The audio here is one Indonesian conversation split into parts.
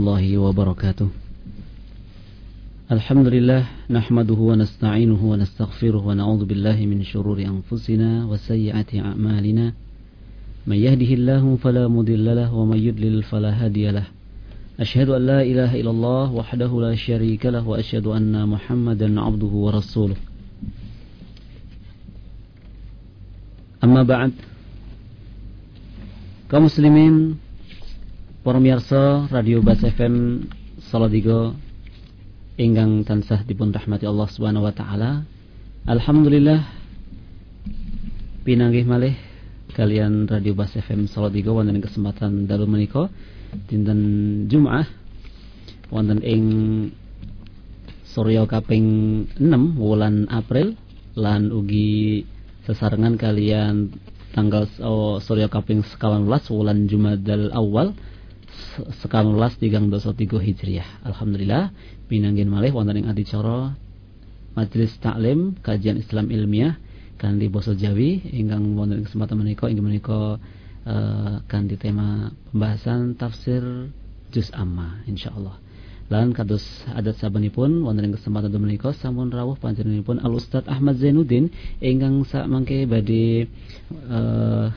الله وبركاته. الحمد لله نحمده ونستعينه ونستغفره ونعوذ بالله من شرور أنفسنا وسيئات أعمالنا. من يهده الله فلا مضل له ومن يضلل فلا هادي له. أشهد أن لا إله إلا الله وحده لا شريك له وأشهد أن محمدا عبده ورسوله. أما بعد muslimin Para Radio Bas FM Salatiga ingkang tansah dipun rahmati Allah Subhanahu wa taala. Alhamdulillah pinanggih malih kalian Radio Bas FM Salatiga wonten kesempatan dalu menika dinten Jumat wonten ing Surya kaping 6 wulan April lan ugi sesarengan kalian tanggal oh, Surya kaping 11 wulan Jumadal Awal sekawan welas tigang dosa tiga hijriah. Alhamdulillah pinanggin malih wonten ing adicara majelis taklim kajian Islam ilmiah di basa Jawi ingkang wonten kesempatan menika inggih menika uh, di tema pembahasan tafsir juz amma insyaallah. Lan kados adat sabanipun wonten kesempatan menika sampun rawuh panjenenganipun Al Ustaz Ahmad Zainuddin ingkang sak mangke badhe uh,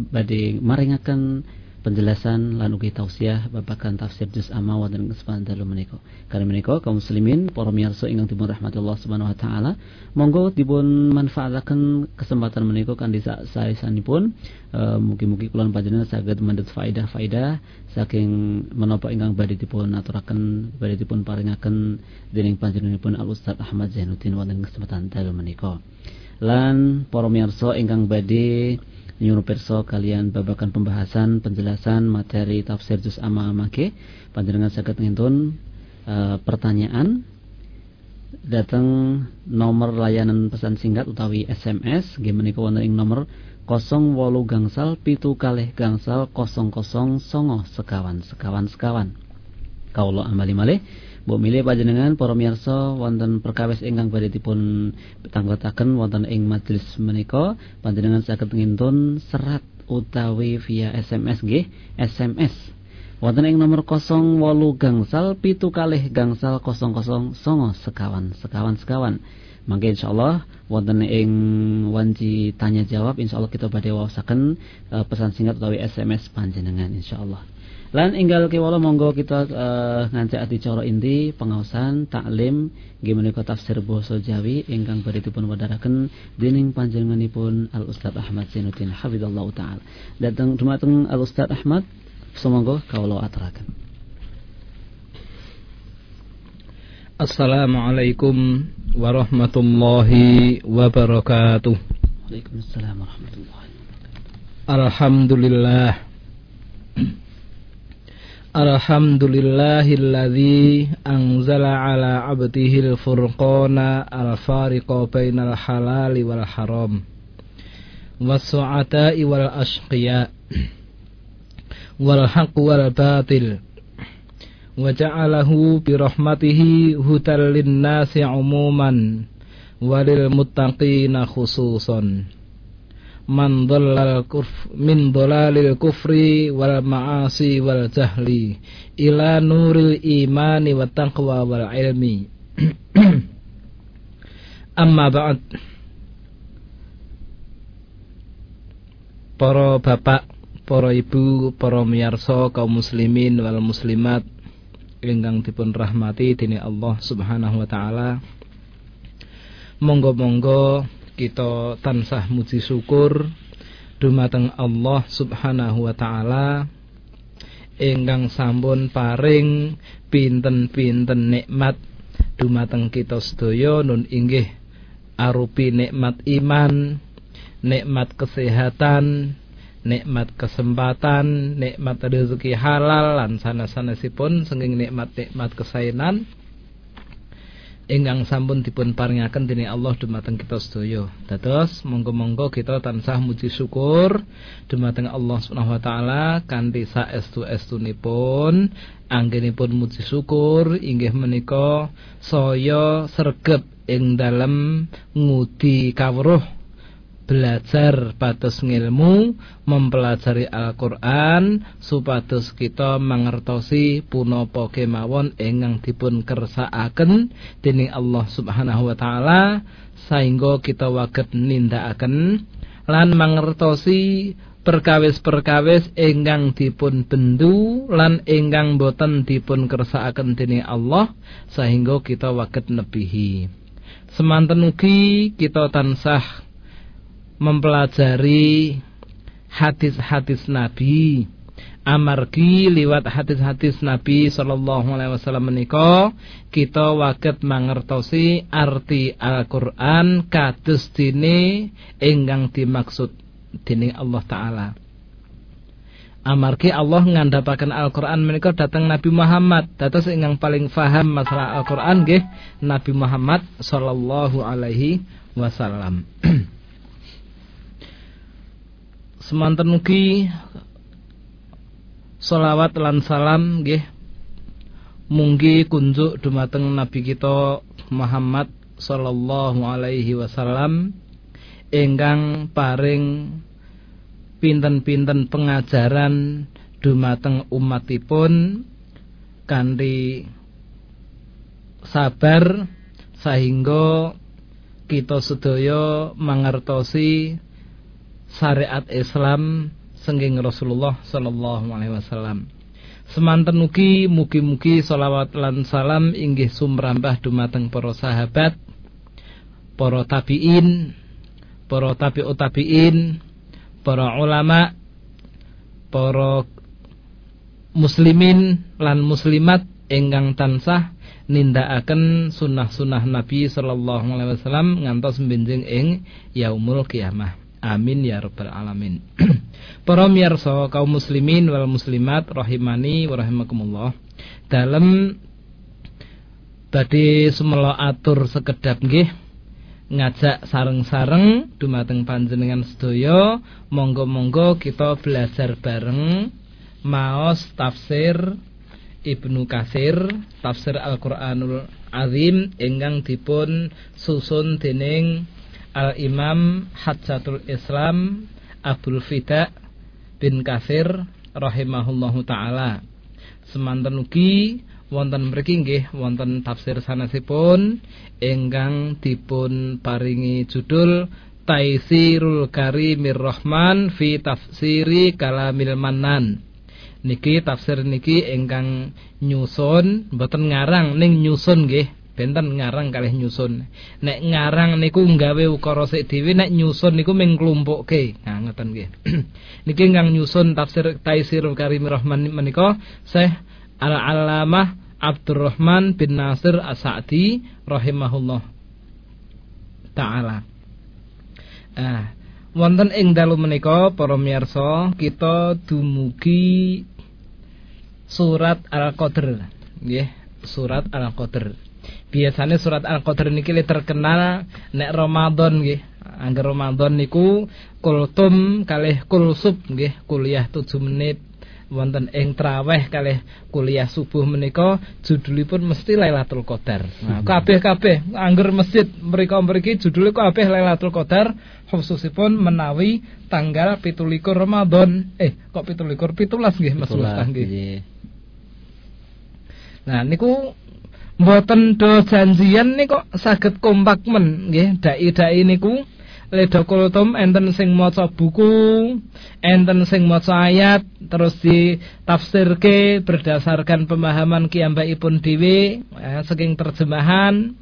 badhe maringaken penjelasan lan ugi tausiah babagan tafsir juz amma wonten kesempatan dalu menika. Kali menika kaum muslimin para miyarsa ingkang dipun rahmati Subhanahu wa taala, monggo dipun manfaataken kesempatan menika kanthi saesanipun e, mugi-mugi kula panjenengan saged mendhet faedah-faedah saking menapa ingkang badhe dipun aturaken badhe dipun paringaken dening panjenenganipun Al Ustaz Ahmad Zainuddin wonten kesempatan dalu menika. Lan para miyarsa ingkang badhe nyuruh perso kalian babakan pembahasan penjelasan materi tafsir juz amma amake panjenengan saged ngintun uh, pertanyaan. Datang nomor layanan pesan singkat utawi SMS game menika wonten ing nomor 08 gangsal pitu kalih gangsal 00 songo sekawan sekawan sekawan. Kaulo amali malih Bu milih panjenengan para miyarsa wonten perkawis ingkang badhe dipun tanggotaken wonten ing majelis menika panjenengan saged ngintun serat utawi via SMS nggih SMS wonten ing nomor 08 gangsal pitu kalih gangsal 00 songo sekawan sekawan sekawan Mangke insyaallah wonten ing wanci tanya jawab insyaallah kita badhe waosaken uh, pesan singkat utawi SMS panjenengan insyaallah. Lan inggal kewala monggo kita uh, ngancak adicara inti pengawasan taklim gimana kota tafsir basa Jawi ingkang badhe dipun wedharaken dening panjenenganipun Al Ustaz Ahmad Zainuddin hafizallahu taala. Dateng dumateng Al Ustaz Ahmad semoga kawula aturaken. Assalamualaikum warahmatullahi wabarakatuh. Waalaikumsalam warahmatullahi wabarakatuh. Alhamdulillah. Alhamdulillahilladzi anzala ala abdihil furqana al-fariqa bainal halali wal haram was-su'ata'i wal ashqiya wal haqq wal batil wa ja'alahu bi rahmatihi hutal lin-nasi 'umuman walil muttaqina khususan man dhallal kuf min dhalalil kufri wal ma'asi wal jahli ila nuril imani wa taqwa wal ilmi. Amma ba'd. Para bapak para ibu para miyarsa kaum muslimin wal muslimat ingkang dipun rahmati dening Allah Subhanahu wa taala. Monggo-monggo kita tansah muji syukur dumateng Allah Subhanahu wa taala. Ingkang sampun paring pinten-pinten nikmat dumateng kita sedaya. Nun inggih arupi nikmat iman, nikmat kesehatan, nikmat kesempatan, nikmat rezeki halal lan sanes-sanesipun senging nikmat-nikmat kesainan ingkang sampun dipun paringaken dening Allah dumateng kita sedaya. Dados monggo-monggo kita tansah muji syukur dumateng Allah Subhanahu wa taala kanthi saestu-estunipun anggenipun muji syukur inggih menika saya sregep ing dalem ngudi kawruh belajar patus ngilmu mempelajari Al-Qur'an supados kita mangertosi punapa kemawon ingkang dipun kersakaken dening Allah Subhanahu wa taala sehingga kita waget nindakaken lan mangertosi perkawis-perkawis ingkang dipun bendu lan ingkang boten dipun kersakaken dening Allah sehingga kita waget nebihi. Semanten ugi kita tansah mempelajari hadis-hadis Nabi. Amargi liwat hadis-hadis Nabi sallallahu alaihi wasallam menika kita waget mangertosi arti Al-Qur'an kados dene ingkang dimaksud dening Allah taala. Amargi Allah ngandhapaken Al-Qur'an datang Nabi Muhammad. Dados ingkang paling faham masalah Al-Qur'an Nabi Muhammad sallallahu alaihi wasallam semanten mugi selawat lan salam nggih. Munggi kunjuk dumateng nabi kita Muhammad sallallahu alaihi wasallam ingkang paring pinten-pinten pengajaran dumateng umatipun kanthi sabar sehingga kita sedaya mangertosi syariat Islam sengging Rasulullah sallallahu alaihi wasallam. Semanten ugi mugi-mugi selawat lan salam inggih sumrambah dumateng para sahabat, para tabi'in, para tabi'ut tabi'in, para ulama, para muslimin lan muslimat ingkang tansah nindakaken sunah-sunah Nabi sallallahu alaihi wasallam ngantos benjing ing yaumul kiamah. Amin ya rabbal alamin. Para miyarsa kaum muslimin wal muslimat rahimani wa rahimakumullah. Dalam badhe sumela atur sekedap nggih ngajak sareng-sareng dumateng panjenengan sedaya monggo-monggo kita belajar bareng maos tafsir Ibnu Kasir tafsir Al-Qur'anul Azim ingkang dipun susun dening Al-Imam Hajjatul Islam Abdul Fida bin Kafir rahimahullahu taala. Semanten ugi wonten mriki nggih wonten tafsir sanesipun ingkang dipun paringi judul Taisirul Karimir Rahman fi tafsiri kalamil Manan. Niki tafsir niki ingkang nyusun mboten ngarang ning nyusun nggih benten ngarang kalih nyusun. Nek ngarang niku nggawe ukara sik dhewe nek nyusun niku mung nglumpukke nah ngoten nggih. Niki ingkang nyusun tafsir Taisirul Karim Rahman menika Syekh Al-Allamah Abdurrahman bin Nasir As-Sa'di rahimahullah taala. Ah wonten ing dalu menika para miyarsa kita dumugi surat Al-Qadr. Nggih surat Al-Qadr biasanya surat Al-Qadr niki terkenal nek Ramadan nggih. Angger Ramadan niku kultum kalih kulsub nggih, kuliah 7 menit wonten ing traweh kalih kuliah subuh menika judulipun mesti Lailatul Qadar. Nah, kabeh-kabeh angger masjid mereka mriki judulnya kabeh Lailatul Qadar khususipun menawi tanggal 17 Ramadan. Eh, kok 17 17 nggih Mas Mustang nggih. Nah, niku mboten do janjian kok saged kompak men nggih. Dai-dai niku leda kultum enten sing maca buku enten sing maca ayat terus ditafsirke berdasarkan pemahaman kiambakipun dhewe eh, saking terjemahan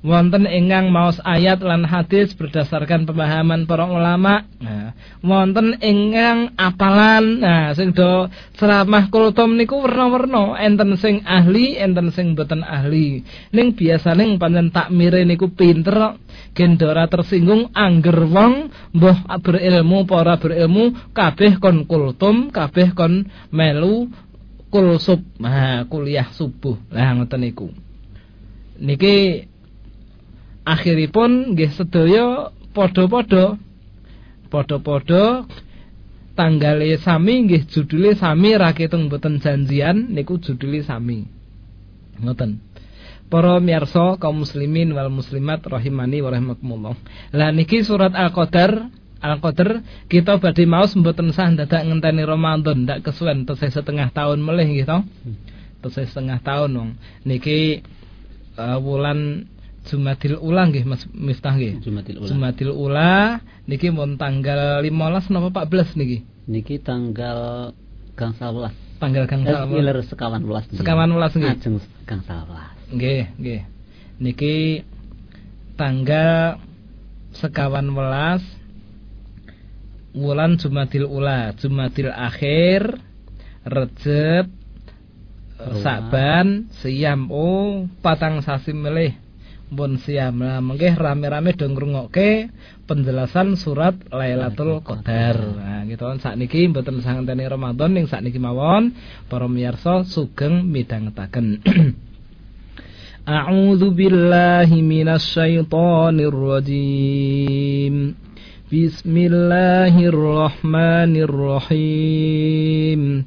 wonten ingkang maos ayat lan hadis berdasarkan pemahaman para ulama. Nah, wonten ingkang apalan. Nah, sing do ceramah kultum niku werna-werna, enten sing ahli, enten sing boten ahli. Ning biasane pancen takmire niku pinter gendora tersinggung angger wong mbah berilmu para berilmu kabeh kon kultum, kabeh kon melu kulsub. Nah, kuliah subuh. Lah ngoten niku. Niki akhiripun nggih sedaya padha-padha padha-padha tanggale sami nggih judule sami ra ketung boten janjian niku judule sami ngoten Para miyarsa kaum muslimin wal muslimat rahimani wa rahimakumullah. Lah niki surat Al-Qadar Al-Qadar kita badhe maos mboten sah dadak ngenteni Ramadan ndak kesuwen tesih setengah tahun melih nggih to. Tesih setengah tahun wong. Niki uh, wulan Jumadil Ula nggih Mas Miftah nggih. Jumadil Ula. Jumadil Ula niki mon tanggal 15 napa 14 niki? Niki tanggal gangsal welas. Tanggal gangsal. Eh, iler sekawan welas. Sekawan welas nggih. Ajeng gangsal welas. Nggih, nggih. Niki tanggal sekawan welas wulan Jumadil Ula, Jumadil Akhir, Recep, Saban, Siam. Oh, patang sasi milih pun siam. lah mungkin rame-rame dong ngrungokke penjelasan surat Lailatul Qadar. Nah, gitu kan sakniki mboten sangenteni Ramadan ning sakniki mawon para miyarsa sugeng midhangetaken. A'udzu billahi minasy syaithanir rajim. Bismillahirrahmanirrahim.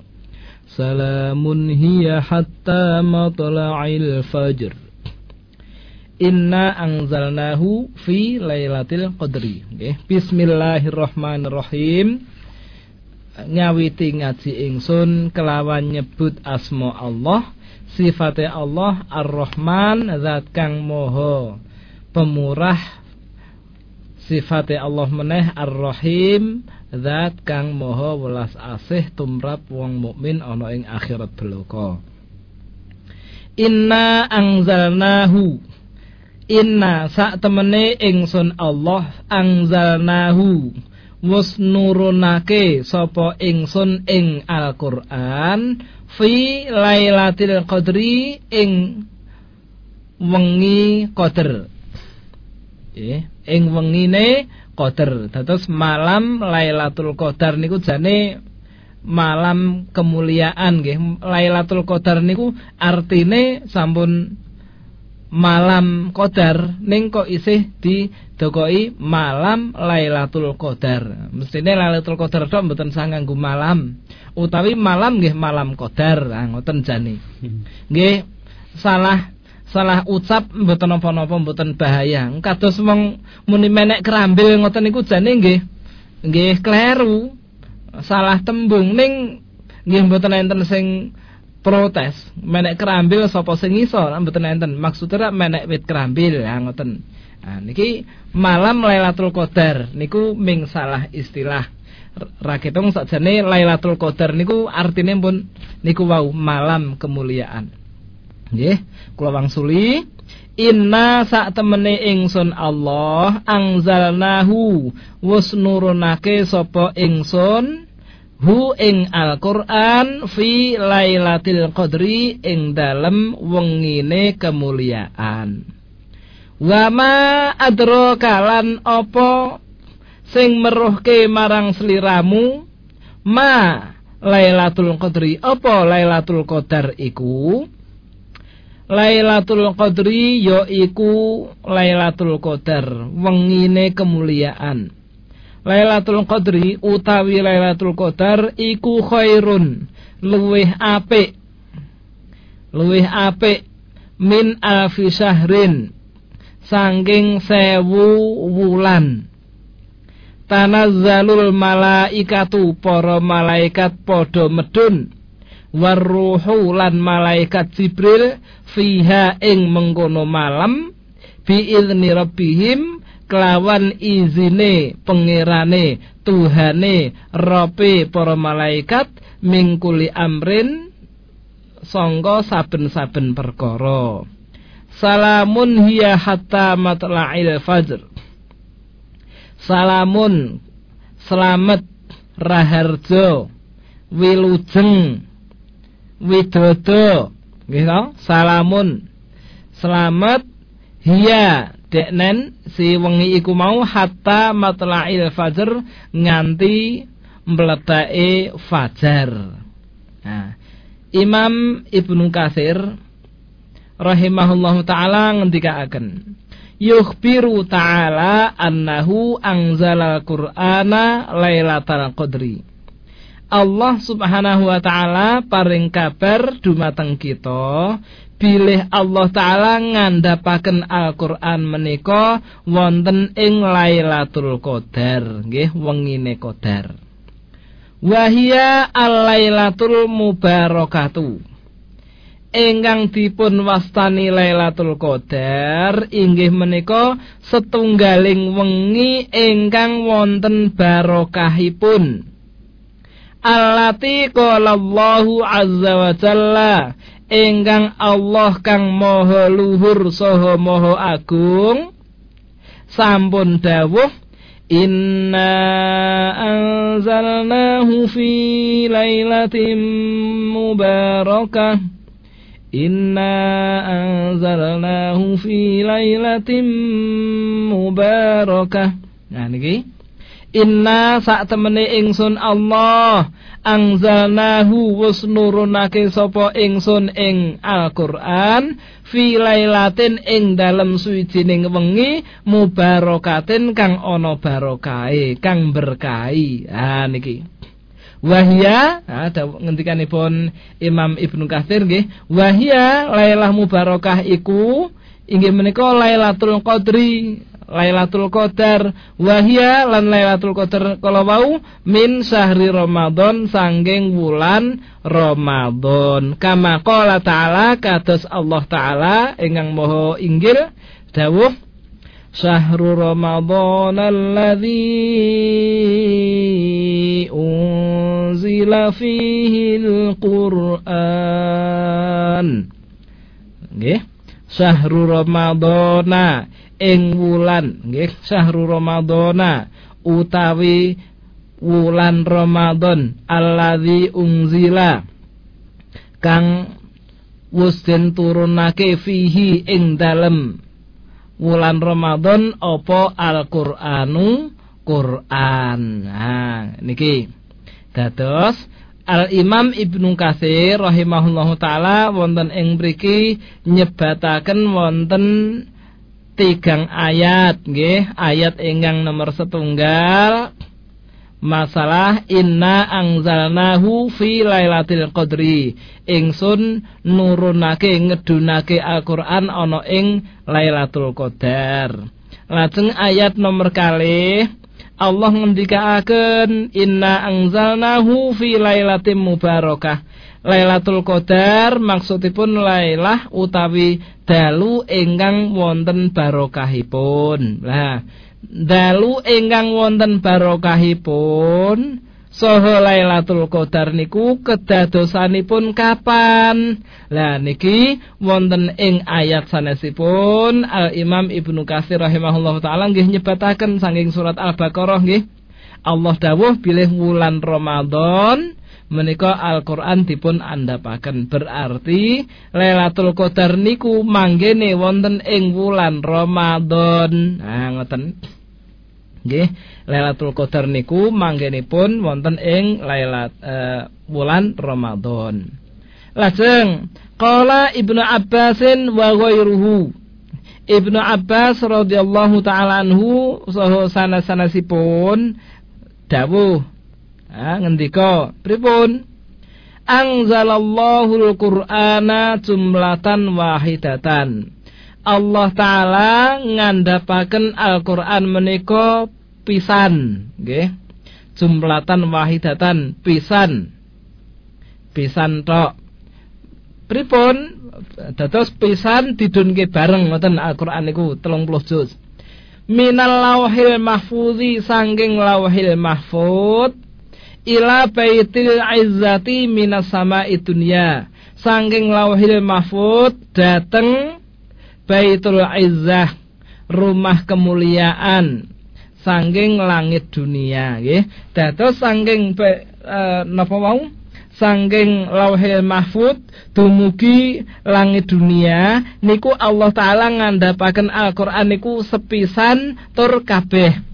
Salamun hiya hatta matla'il fajr. Inna angzalnahu fi Lailatul Qadri. Okay. Bismillahirrahmanirrahim. Ngawiti ngaji ingsun kelawan nyebut asma Allah, sifate Allah Ar-Rahman zat kang moho pemurah sifate Allah meneh Ar-Rahim zat kang moho welas asih tumrap wong mukmin ana ing akhirat belaka. Inna angzalnahu Inna sak temene ingsun Allah angzalnahu wus nurunake sapa ingsun ing Al-Qur'an fi Lailatul Qadri ing wengi Qadar. Nggih, ing wengine Qadar. Dados malam Lailatul Qadar niku jane malam kemuliaan nggih. Lailatul Qadar niku artine sampun malam Qadar ning kok isih didokoki malam Lailatul Qadar. Mestine Lailatul Qadar tok mboten nganggo malam. Utawi malam nggih malam Qadar. Ah ngoten jane. Nggih salah salah ucap mboten napa-napa mboten bahaya. Kados wong muni menek kerambil ngoten niku jane nggih nggih kleru. Salah tembung ning nggih mboten enten sing protes menek kerambil sapa sing iso mboten enten maksudnya menek wit kerambil ya ngoten nah, niki malam Lailatul Qadar niku ming salah istilah raketong sakjane Lailatul Qadar niku artine pun niku wau malam kemuliaan nggih kula wangsuli. Inna sak temene ingsun Allah angzalnahu wus nurunake sapa ingsun? Hu ing Al-Qur'an fi Lailatul Qadri ing dalem wengine kemuliaan. Wa ma adraka lan apa sing meruhke marang sliramu ma Lailatul Qadri apa Lailatul Qadar iku Lailatul Qadri ya iku Lailatul Qadar wengine kemuliaan. Lailatul Qadri utawi Lailatul Qadar iku khairun luwih apik. Luwih apik min alfi syahrin sangking sewu wulan. Tanazzalul malaikatu para malaikat padha medun waruhu lan malaikat Jibril fiha ing mengkono malam biizni rabbihim kelawan izine pangerane Tuhane rope para malaikat mingkuli amrin sangka saben-saben perkara. Salamun hiya hatta matla'il fajr. Salamun selamat raharjo wilujeng widodo. Nggih Salamun. Selamat. Hiya. Deknen. Si wengi iku mau hatta matla'il fajr nganti mletake fajar. Nah Imam Ibnu Katsir rahimahullahu taala ngendikaaken yukhbiru ta'ala annahu anzalal qur'ana lailatal qadri Allah Subhanahu wa taala paring kabar dumateng kita. Bilih Allah taala ngandhapaken Al-Qur'an menika wonten ing Lailatul Qadar. Nggih wengine Qadar. Wahia al-lailatul mubarakatu Enggang dipun wastani Lailatul Qadar inggih menika setunggaling wengi ingkang wonten barokahipun allati qala Allahu azza wa jalla. Ingkang Allah kang maha luhur saha maha agung. Sampun dawuh Inna anzalnahu fi lailatin mubarakah. Inna anzalnahu fi lailatin mubarakah. Nah niki Inna sak temene ingsun Allah. Angzalnahu wus nurunake sapa ingsun ing Al-Qur'an. Fi lailatin ing dalem suwijining wengi mubarakatin kang ana barokahe kang berkahi. Ha niki. Wahia ada ngendikanipun Imam Ibnu Katsir nggih. Wahia lailah mubarakah iku inggih menika Lailatul Qadri Lailatul Qadar. Wahia lan Lailatul Qadar. Kala wau min syahri Ramadan sanggeng wulan Ramadan. Kama qala ta'ala kados Allah taala ingkang maha inggil dawuh Syahrul Ramadan alladzi unzila fihi al-Qur'an. Nggih. Syahrul Ramadana ing wulan nggih syahrul ramadhana utawi wulan Ramadan alladzi unzila kang wis den turunake fihi ing dalem wulan Ramadan apa Al-Qur'anu Quran. Nah, niki. Dados Al Imam Ibnu Katsir rahimahullahu taala wonten ing mriki nyebataken wonten tigang ayat nggih ayat ingkang nomor setunggal. Masalah inna angzalnahu fi lailatul qadri. Ingsun nurunake ngedunake Al-Qur'an ana ing Lailatul Qadar. Lajeng ayat nomor kali Allah ngendikaaken inna angzalnahu fi lailatin mubarakah Lailatul Qadar maksudipun lailah utawi dalu ingkang wonten barokahipun. Lah, dalu ingkang wonten barokahipun saha Lailatul Qadar niku kedadosanipun kapan? Lah niki wonten ing ayat sanesipun Al Imam Ibnu Katsir rahimahullahu taala nggih nyebataken saking surat Al-Baqarah nggih. Allah dawuh bilih wulan Ramadan menika Al-Qur'an dipun andhapaken berarti Lailatul Qadar niku manggene wonten ing wulan Ramadan. Nah ngoten. Nggih Lailatul Qadar niku manggenipun wonten ing Lailat uh, wulan Ramadan. Lajeng qala Ibnu Abbasin wa ghairuhu. Ibnu Abbas radhiyallahu taala anhu saha sanes-sanesipun dawuh Ha ngendika pripun? Anzalallahu al-Qur'ana jumlatan wahidatan. Allah taala ngandhapaken Al-Qur'an menika pisan, nggih. Jumlatan wahidatan pisan. Pisan tok. Pripun? Dados pisan didunke bareng ngoten Al-Qur'an niku 30 juz. Minal lauhil mahfuzi sangking lauhil mahfud ila baitil izzati minas sama'i dunya. Saking lauhil mahfud dateng baitul izzah rumah kemuliaan. Saking langit dunia nggih. Dados saking uh, napa wau? Sangking lauhil mahfud dumugi langit dunia niku Allah taala ngandhapaken Al-Qur'an niku sepisan tur kabeh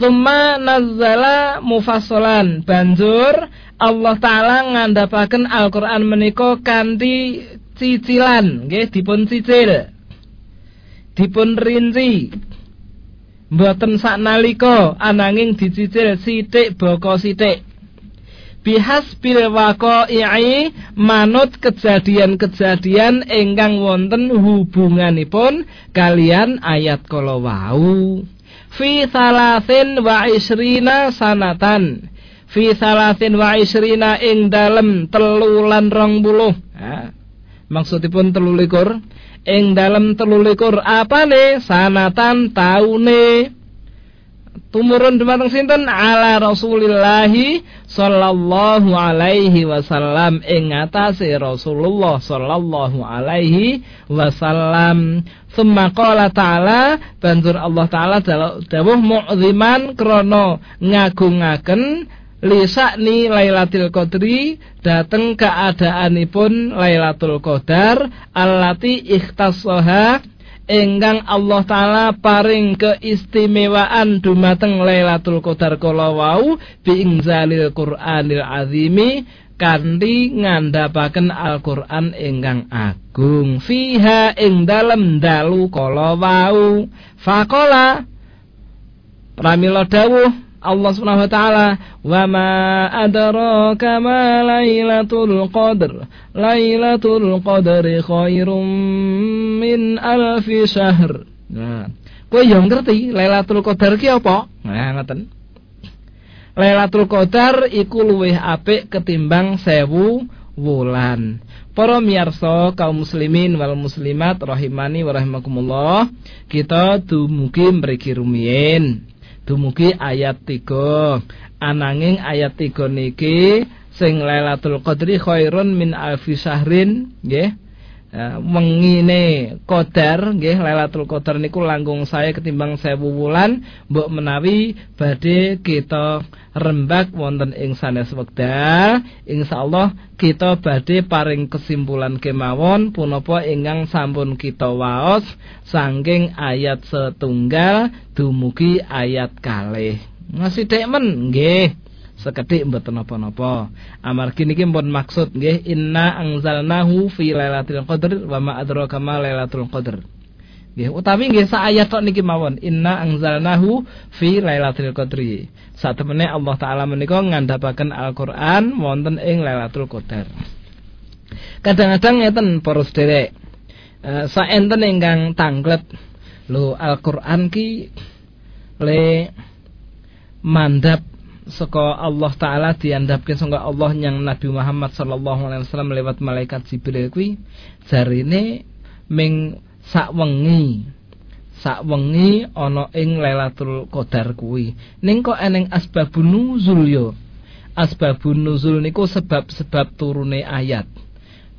Summa nazzala mufassalan banjur Allah taala ngandhapaken Al-Qur'an menika kanthi cicilan. Nggih dipun cicil. Dipun rinci. Mboten saknalika ananging dicicil sithik baka sithik. Bihas bil waqa'i manut kejadian-kejadian ingkang wonten hubunganipun kalian ayat kala wau fi salasin wa isrina sanatan. Fi salasin wa isrina ing dalem telu lan rong puluh. Maksudipun telu likur ing dalem telu likur apane? Sanatan taune tumurun dumateng sinten? Ala Rasulillahi sallallahu alaihi wasallam. Ing atase Rasulullah sallallahu alaihi wasallam. Summa qala ta'ala banjur Allah taala dawuh mu'ziman krana ngagungaken lisakni Lailatul Qadri dateng keadaanipun Lailatul Qadar allati ikhtassaha ingkang Allah taala paring keistimewaan dumateng Lailatul Qadar kala wau biingzalil Qur'anil azimi kanthi ngandhapaken Al-Qur'an ingkang agung. Fiha ing dalem dalu kala wau. Faqala pramila dawuh Allah Subhanahu wa taala wa ma adraka ma lailatul qadr. Lailatul qadri khairum min alfi syahr. Nah kowe yo ngerti lailatul qadar ki apa? Nah ngoten. Lailatul qadar iku luwih apik ketimbang sewu wulan. Para miyarsa kaum muslimin wal muslimat rahimani wa rahimakumullah kita dumugi mriki rumiyin dumugi ayat 3 ananging ayat 3 niki sing Lailatul Qadri khairun min alfi syahrin nggih mengine qadar nggih Lailatul Qadar niku langkung saya ketimbang sewu wulan mbok menawi badhe kita rembak wonten ing sanes wekdal. Insyaallah kita badhe paring kesimpulan kemawon punapa ingkang sampun kita waos saking ayat setunggal dumugi ayat kalih. Masih dekmen nggih sekedhik mboten napa-napa. Amargi niki pun maksud nggih inna anzalnahu fi lailatul qadr wa ma adraka ma lailatul qadr. Nggih utawi nggih sak ayat tok niki mawon inna anzalnahu fi lailatul qadri. Satemene Allah taala menika ngandhapaken Al-Qur'an wonten ing Lailatul Qadar. Kadang-kadang ngeten para sederek. Uh, saenten ingkang tanglet lho Al-Qur'an ki le mandap saka Allah taala diandhapke saka Allah yang Nabi Muhammad sallallahu alaihi wasallam lewat malaikat Jibril kuwi jarine ming sak wengi sak wengi ana ing Lailatul Qadar kuwi. Ning kok eneng asbabun nuzul yo asbabun nuzul niku sebab-sebab turune ayat.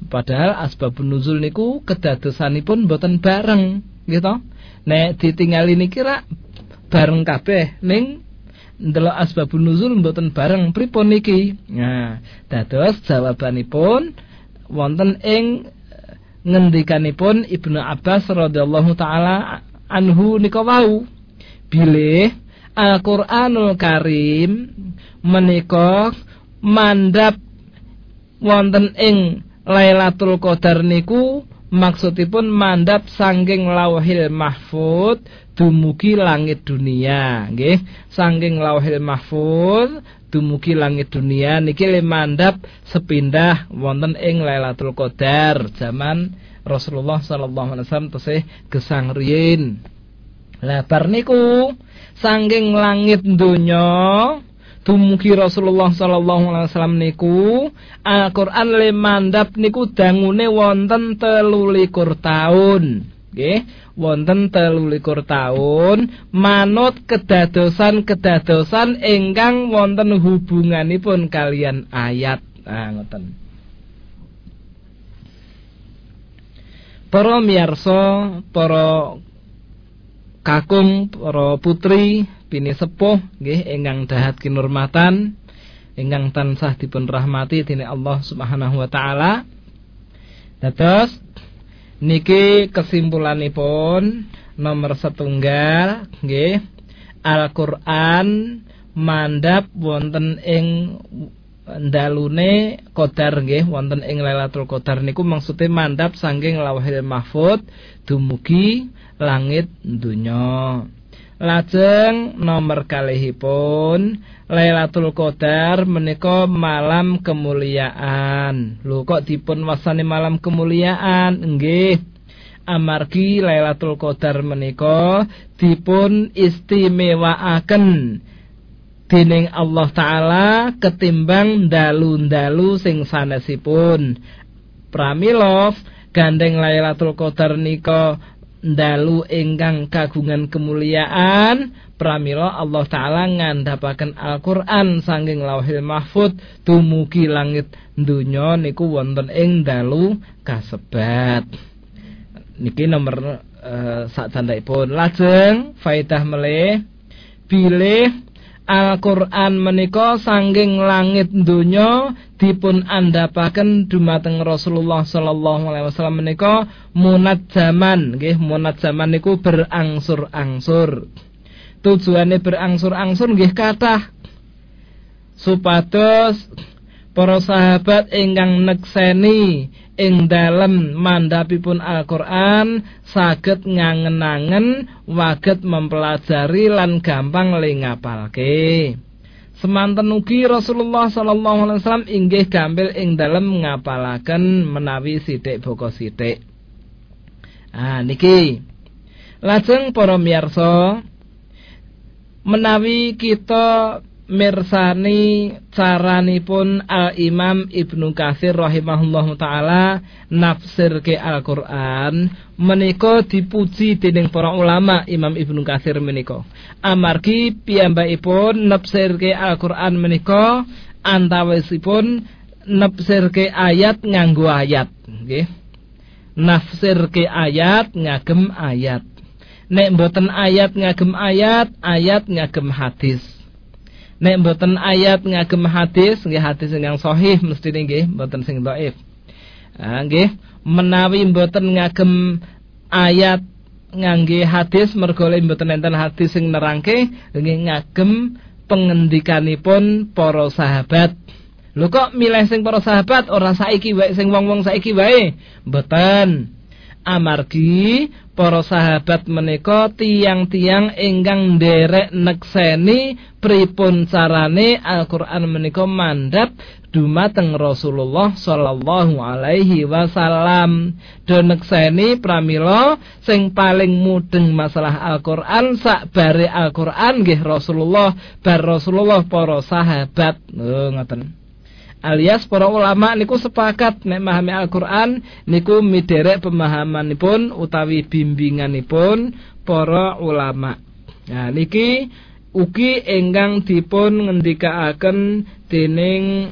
Padahal asbabun nuzul niku kedadosanipun boten bareng gitu. Nek ditingali niki rak bareng kabeh ning ndelok asbabun nuzul mboten bareng pripun niki. Nah, dados jawabanipun wonten ing ngendikanipun Ibnu Abbas radhiyallahu taala anhu nika wau. Bilih Al-Qur'anul Karim menika mandap wonten ing Lailatul Qadar niku maksudipun mandap sangking lauhil mahfud dumugi langit dunia. Nggih saking lauhil mahfuz dumugi langit dunia. Niki le mandap sepindah wonten ing Lailatul Qadar zaman Rasulullah sallallahu alaihi wasallam tesih gesang riyin. Lah bar niku saking langit donya dumugi Rasulullah sallallahu alaihi wasallam niku Al-Qur'an le mandap niku dangune wonten 13 taun. Nggih wonten telulikur tahun manut kedadosan-kedadosan ingkang wonten hubunganipun kalian ayat. Nah ngoten. Para miyarsa, para kakung, para putri, bini sepuh nggih ingkang dahat kinurmatan ingkang tansah dipun rahmati dening Allah Subhanahu wa taala. Dados niki kesimpulanipun nomor setunggal nggih Al-Qur'an mandap wonten ing ndalune Qadar nggih wonten ing Lailatul Qadar niku maksude mandap saking Lauhil Mahfud dumugi langit donya. Lajeng nomor kalihipun Lailatul Qadar menika malam kemuliaan. Lho kok dipun wasani malam kemuliaan? Nggih. Amargi Lailatul Qadar menika dipun istimewaaken dening Allah taala ketimbang dalu-dalu sing sanesipun. Pramila gandeng Lailatul Qadar nika dalu ingkang kagungan kemuliaan pramila Allah taala ngandhapaken Al-Qur'an saking Lauhil Mahfud dumugi langit donya niku wonten ing dalu kasebat. Niki nomor uh, eh, sak pun lajeng faedah melih bilih Al-Qur'an menika sanging langit donya dipun andhapaken dumateng Rasulullah sallallahu alaihi wasallam menika munat zaman. Nggih munat zaman niku berangsur-angsur. Tujuane berangsur-angsur nggih kathah. Supados para sahabat ingkang nekseni ing dalem mandhapipun Al-Qur'an saged ngangen-angen waget mempelajari lan gampang ngapalke. Semanten ugi Rasulullah sallallahu alaihi wasallam inggih gampil ing dalem ngapalaken menawi sithik boko sithik. Ah niki. Lajeng para miyarsa menawi kita mirsani caranipun Al Imam Ibnu Katsir rahimahullah taala nafsir ke Al Quran menika dipuji dening para ulama Imam Ibnu Katsir menika. Amargi piyambakipun nafsir ke Al Quran menika antawisipun nafsir ke ayat nganggo ayat nafsir ke ayat ngagem ayat. Nek mboten ayat ngagem ayat ayat ngagem hadis Nek mboten ayat ngagem hadis, nggih hadis ingkang sahih mesti nggih, mboten sing dhaif. Nggih, menawi mboten ngagem ayat ngangge hadis mergo mboten enten hadis sing nerangke nggih ngagem pengendikanipun para sahabat. Lho kok milih sing para sahabat ora saiki wae sing wong-wong saiki wae? Mboten. amargi para sahabat menika tiang-tiang ingkang nderek nekseni pripun carane Al-Qur'an menika mandhap dumateng Rasulullah sallallahu alaihi wasallam. Do nekseni pramila sing paling mudeng masalah Al-Qur'an sak bare Al-Qur'an nggih Rasulullah bar Rasulullah para sahabat. Oh ngoten alias para ulama niku sepakat nek memahami Al-Qur'an niku miderek pemahamanipun utawi bimbinganipun para ulama. Nah niki ugi enggang dipun ngendikaaken dening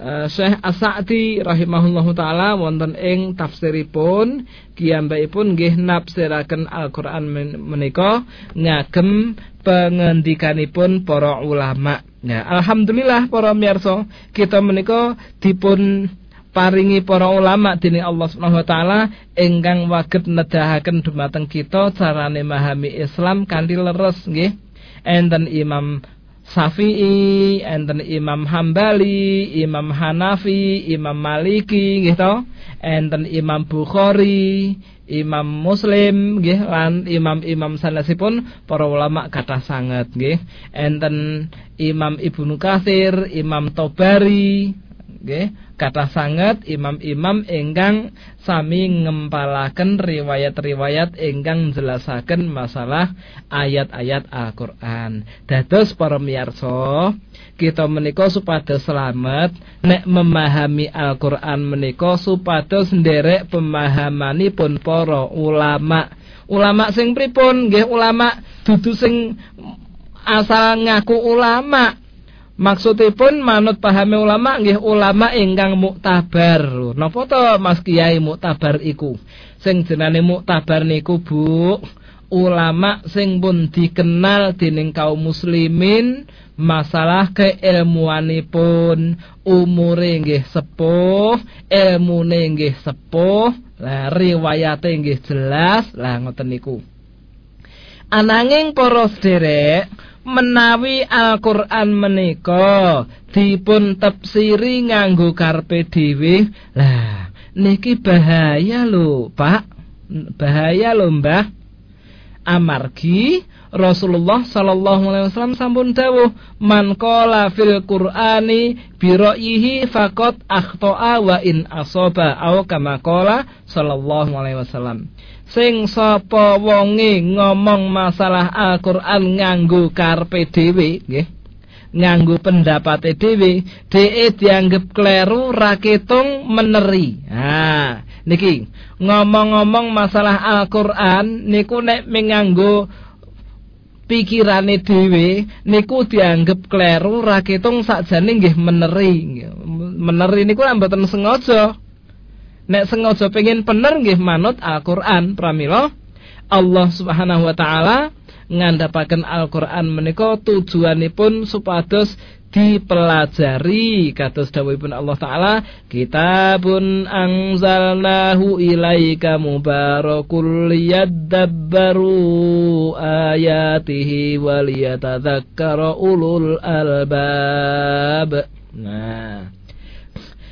uh, Syekh As-Sa'di rahimahullahu taala wonten ing tafsiripun kiyambakipun nggih nafsiraken Al-Qur'an menika ngagem pengendikanipun para ulama. Ya, alhamdulillah para miyarsa, kita menika dipun paringi para ulama dening Allah Subhanahu wa taala ingkang waget nedahaken dumateng kita carane memahami Islam kanthi leres nggih. Enten Imam Syafi'i, enten Imam Hambali, Imam Hanafi, Imam Maliki nggih to. Enten Imam Bukhari, Imam Muslim nggih lan imam-imam sanesipun para ulama kathah sanget nggih. Enten Imam Ibnu Katsir, Imam Tobari nggih kathah sanget imam-imam ingkang sami ngempalaken riwayat-riwayat ingkang jelasaken masalah ayat-ayat Al-Qur'an. Dados para miyarsa, kita menika supados selamat nek memahami Al-Qur'an menika supados nderek pemahamanipun para ulama. Ulama sing pripun? Nggih ulama dudu sing asal ngaku ulama. Maksudipun manut pahami ulama nggih ulama ingkang muktabar. Napa to Mas Kiai muktabar iku? Sing jenenge muktabar niku Bu ulama sing pun dikenal dening kaum muslimin masalah keilmuanipun umure nggih sepuh ilmune nggih sepuh lah riwayate nggih jelas lah ngoten niku ananging para sederek menawi Al-Qur'an menika dipun tafsiri nganggo karpe dhewe. Lah niki bahaya lho Pak. Bahaya lho Mbah. Amargi Rasulullah sallallahu alaihi wasallam sampun dawuh man qala fil qur'ani bi ra'yihi faqad akhta'a wa in asaba aw kama qala sallallahu alaihi wasallam sing sapa wonge ngomong masalah Al-Qur'an nganggo karpe dhewe nggih? Nganggo pendapate dhewe dhek dianggep kleru raketung meneri. Ha niki ngomong-ngomong masalah Al-Qur'an niku nek menganggo pikirane dhewe niku dianggep kleru raketung sakjane nggih meneri. Meneri niku mboten sengaja nek sengaja pengen bener nggih manut Al-Qur'an pramila Allah Subhanahu wa taala ngandhapaken Al-Qur'an menika tujuanipun supados dipelajari. Kados dawuhipun Allah taala kitabun anzalnahu ilaika mubarakul liyadabbaru ayatihi waliyatadzakkara ulul albab. Nah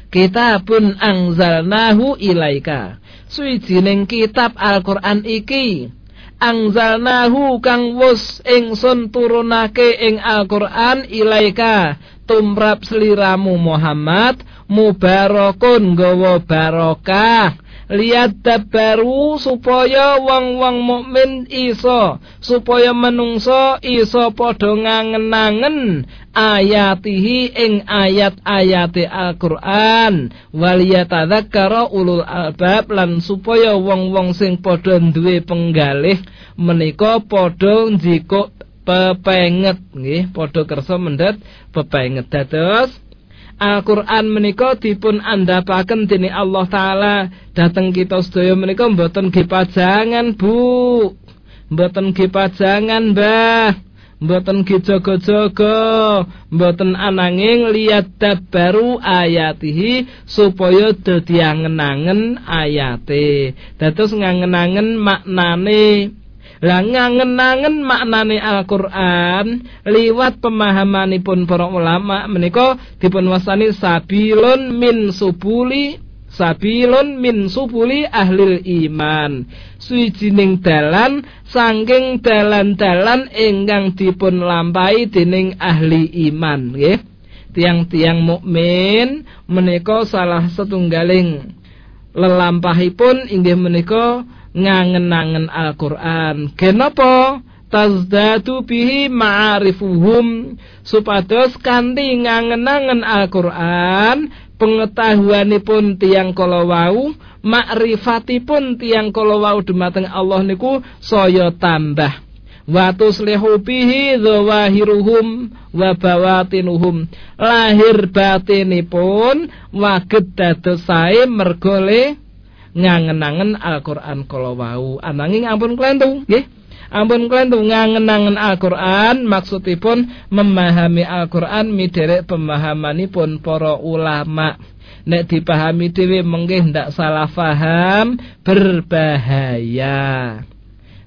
kitabun anzalnahu ilaika. Suwijining kitab Al-Qur'an iki angzalnahu kang wus ingsun turunake ing Al-Qur'an ilaika. Tumrap seliramu Muhammad mubarakun gawa barokah lihat baru supaya wong-wong mukmin iso. Supaya menungso iso padha ngangen-angen ayatihi ing ayat-ayate Al-Qur'an. Waliyatadzakkara ulul albab lan supaya wong-wong sing padha duwe penggalih menika padha njikuk pepenget. Nggih padha kersa mendhet pepenget. Dados Al-Qur'an menika dipun andhapaken dening Allah taala dhateng kita sedaya menika mboten nggih pajangan Bu. Mboten nggih pajangan Mbah. Mboten jaga-jaga, mboten ananging liat baru ayatihi supaya dadi angen-angen ayate. Dados ngangen-angen maknane Lah ngangen-angen maknane Al-Qur'an liwat pemahamanipun para ulama menika dipun wasani sabilun min subuli sabilun min subuli ahlil iman. Suwijining dalan saking dalan-dalan ingkang dipun lampahi dening ahli iman nggih. Tiang-tiang mukmin menika salah setunggaling lelampahipun inggih menika ngangen-angen Al-Qur'an. Kenapa? Tazdatu bihi ma'arifuhum supados kanthi ngangen-angen Al-Qur'an pengetahuanipun tiang kala wau makrifati tiang kala wau dumateng Allah niku saya tambah wa tuslihu bihi dhawahiruhum wa bawatinuhum lahir batinipun waget dados sae mergole ngangen-angen Al-Qur'an kala wau. Ananging ampun klentu, nggih. Ampun klentu ngangen-angen Al-Qur'an maksudipun memahami Al-Qur'an miderek pemahamanipun para ulama. Nek dipahami dhewe mengke ndak salah faham berbahaya.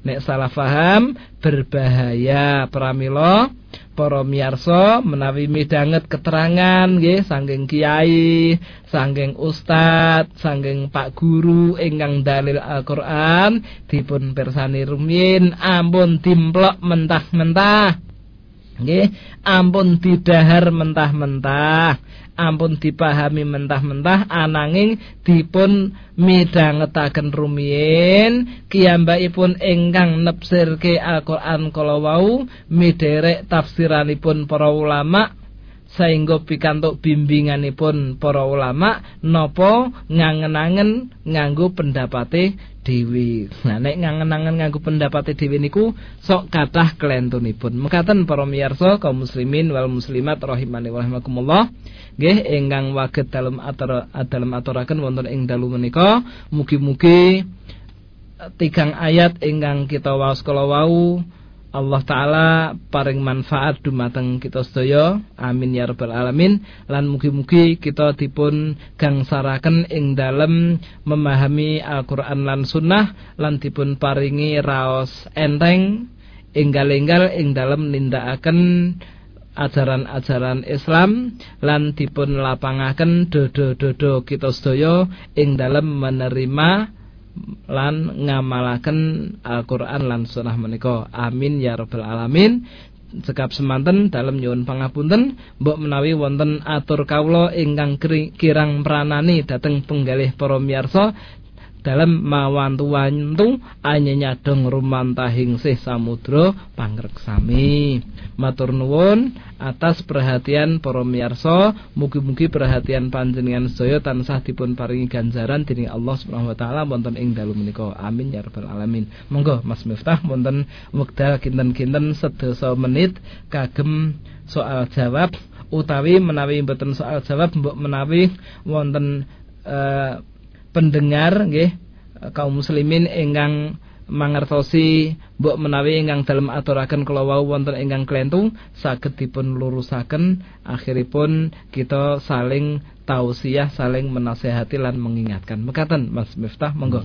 Nek salah faham berbahaya pramila para miyarsa menawi midanget keterangan nggih saking kiai, saking ustad, saking Pak Guru ingkang dalil Al-Qur'an dipun pirsani rumiyin ampun dimplok mentah-mentah. Nggih, ampun didahar mentah-mentah. Ampun dipahami mentah-mentah ananging dipun midhangetaken rumiyin. Kiyambakipun ingkang nepsirke Al-Qur'an kala wau miderek tafsiranipun para ulama sehingga pikantuk bimbinganipun para ulama napa ngangen-angen nganggo pendapate dhewe. Nah nek ngangen-angen nganggo pendapate dhewe niku sok kathah kelentunipun. Mekaten para miyarsa kaum muslimin wal muslimat rahimani wa rahimakumullah. Nggih ingkang waget dalem atur dalem aturaken wonten ing dalu menika mugi-mugi tigang ayat ingkang kita waos kala wau Allah taala paring manfaat dumateng kita sedaya. Amin ya rabbal alamin. Lan mugi-mugi kita dipun gangsaraken ing dalem memahami Al-Qur'an lan sunnah lan dipun paringi raos enteng enggal-enggal ing dalem nindakaken ajaran-ajaran Islam lan dipun lapangaken dodo-dodo kita sedaya ing dalem menerima lan ngamalaken Al-Qur'an lan sunnah menika. Amin ya rabbal alamin. Sekap semanten dalam nyuwun pangapunten mbok menawi wonten atur kawula ingkang kirang pranani dhateng penggalih para miyarsa dalam mawantu-wantu anyanyadong rumantahing sih samudra pangreksami. Matur nuwun atas perhatian para miyarsa, mugi-mugi perhatian panjenengan sedaya tansah dipun paringi ganjaran dening Allah Subhanahu wa taala wonten ing dalu menika. Amin ya rabbal alamin. Monggo Mas Miftah wonten wekdal kinten-kinten sedasa menit kagem soal jawab utawi menawi mboten soal jawab mbok menawi wonten uh, pendengar nggih kaum muslimin ingkang mangertosi mbok menawi ingkang dalem aturaken kala wau wonten ingkang klentu saged dipun lurusaken. Akhiripun kita saling tausiah saling menasehati lan mengingatkan. Mekaten Mas Miftah monggo.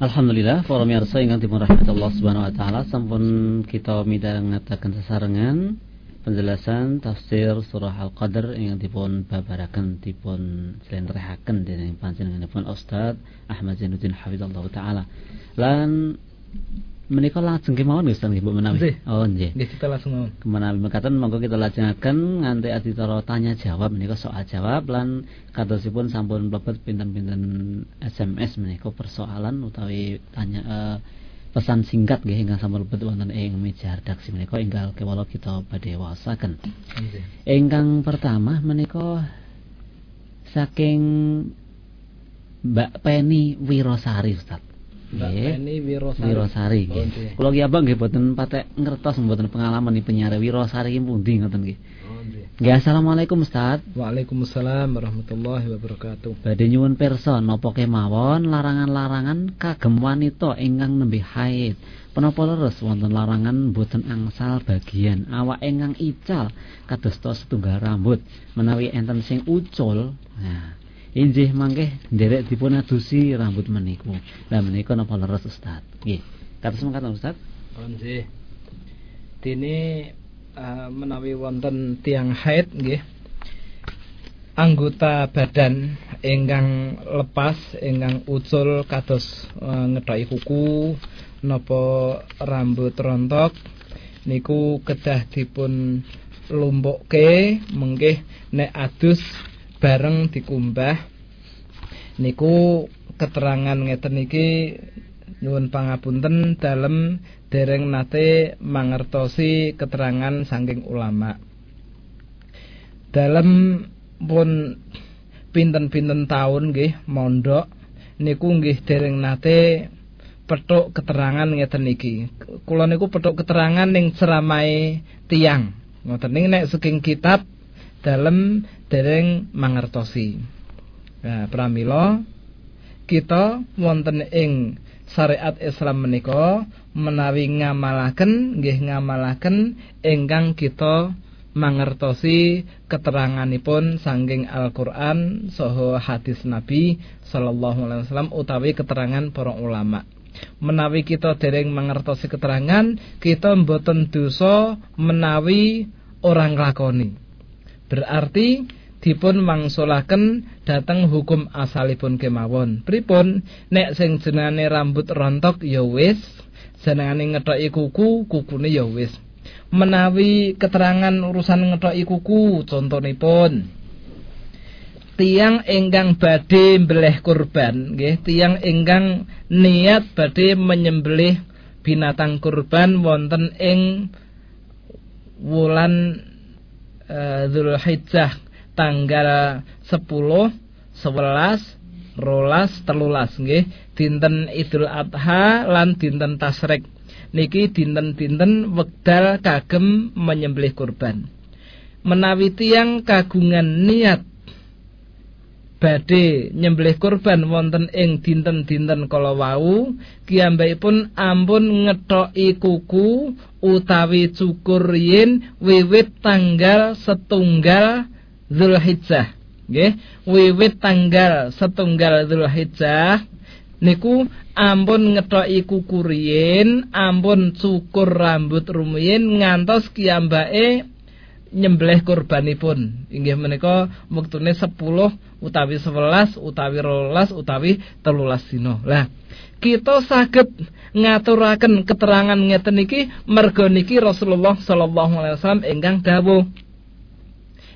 Alhamdulillah para mirsa ingkang dipun Allah Subhanahu wa taala sampun kita midhangetaken sesarengan penjelasan tafsir surah Al-Qadr yang dipun babaraken dipun slentrehaken dening panjenenganipun Ustaz Ahmad Zainuddin Hafizallahu taala. Lan menika lajeng kemawon nggih Ustaz Bu menawi. Oh nggih. Nggih kita langsung mawon. Menawi mekaten monggo kita lajengaken nganti adicara tanya jawab menika soal jawab lan kadosipun sampun mlebet pinten-pinten SMS menika persoalan utawi tanya uh, pesan singkat nggih ingkang sampun lebet wonten ing meja redaksi menika enggal kewala kita badhe waosaken. Ingkang pertama menika saking Mbak Penny Wirosari Ustaz. Mbak Penny Wirosari. Wirosari nggih. Kula ki abang nggih boten patek ngertos mboten pengalaman di penyiar Wirosari ki pundi ngoten nggih. Ya, Assalamualaikum Ustaz. Waalaikumsalam warahmatullahi wabarakatuh. Badhe nyuwun pirsa napa kemawon larangan-larangan kagem wanita ingkang nembe haid. Penapa leres wonten larangan boten angsal bagian awak ingkang ical kadosta setunggal rambut menawi enten sing ucul. Nah, injih mangke nderek dipun adusi rambut meniku. Lah menika napa leres Ustaz? Nggih. Kados mekaten Ustaz? Nggih. Dene uh, menawi wonten tiang haid nggih anggota badan ingkang lepas ingkang ucul kados uh, ngetoki kuku napa rambut rontok niku kedah dipun lumpukke mengke nek adus bareng dikumbah niku keterangan ngeten iki nyuwun pangapunten dalam dereng nate mangertosi keterangan saking ulama. Dalam pun pinten-pinten tahun nggih mondok niku nggih dereng nate petuk keterangan ngeten iki. Kula niku petuk keterangan ning ceramai tiang. Ngoten ning nek saking kitab dalam dereng mangertosi. Nah, pramila kita wonten ing syariat Islam menika menawi ngamalaken nggih ngamalaken ingkang kita mangertosi keteranganipun sangking Al-Qur'an saha hadis Nabi sallallahu alaihi wasallam utawi keterangan para ulama. Menawi kita dereng mangertosi keterangan, kita mboten dosa menawi orang lakoni. Berarti dipun mangsulaken dateng hukum asalipun kemawon. Pripun nek sing jenenge rambut rontok ya wis, jenengane ngethoki kuku, kukune ya wis. Menawi keterangan urusan ngethoki kuku, contonipun tiang ingkang badhe mbelih kurban nggih tiang ingkang niat badhe menyembelih binatang kurban wonten ing wulan Zulhijjah tanggal 10 11 rolas telulas nggih. Dinten Idul Adha lan dinten Tasrik niki dinten-dinten wekdal kagem menyembelih kurban. Menawi tiang kagungan niat badhe nyembelih kurban wonten ing dinten-dinten kala wau kiyambakipun ampun ngethoki kuku utawi cukur yen wiwit tanggal setunggal Zulhijjah. Nggih wiwit tanggal setunggal Zulhijjah niku ampun ngethoki kuku riyin ampun cukur rambut rumiyin ngantos kiyambake nyembelih kurbanipun. Inggih menika wektune 10 utawi 11 utawi 12 utawi 13 dina. Lah kita saged ngaturaken keterangan ngeten iki merga niki Rasulullah sallallahu alaihi wasallam ingkang dawuh.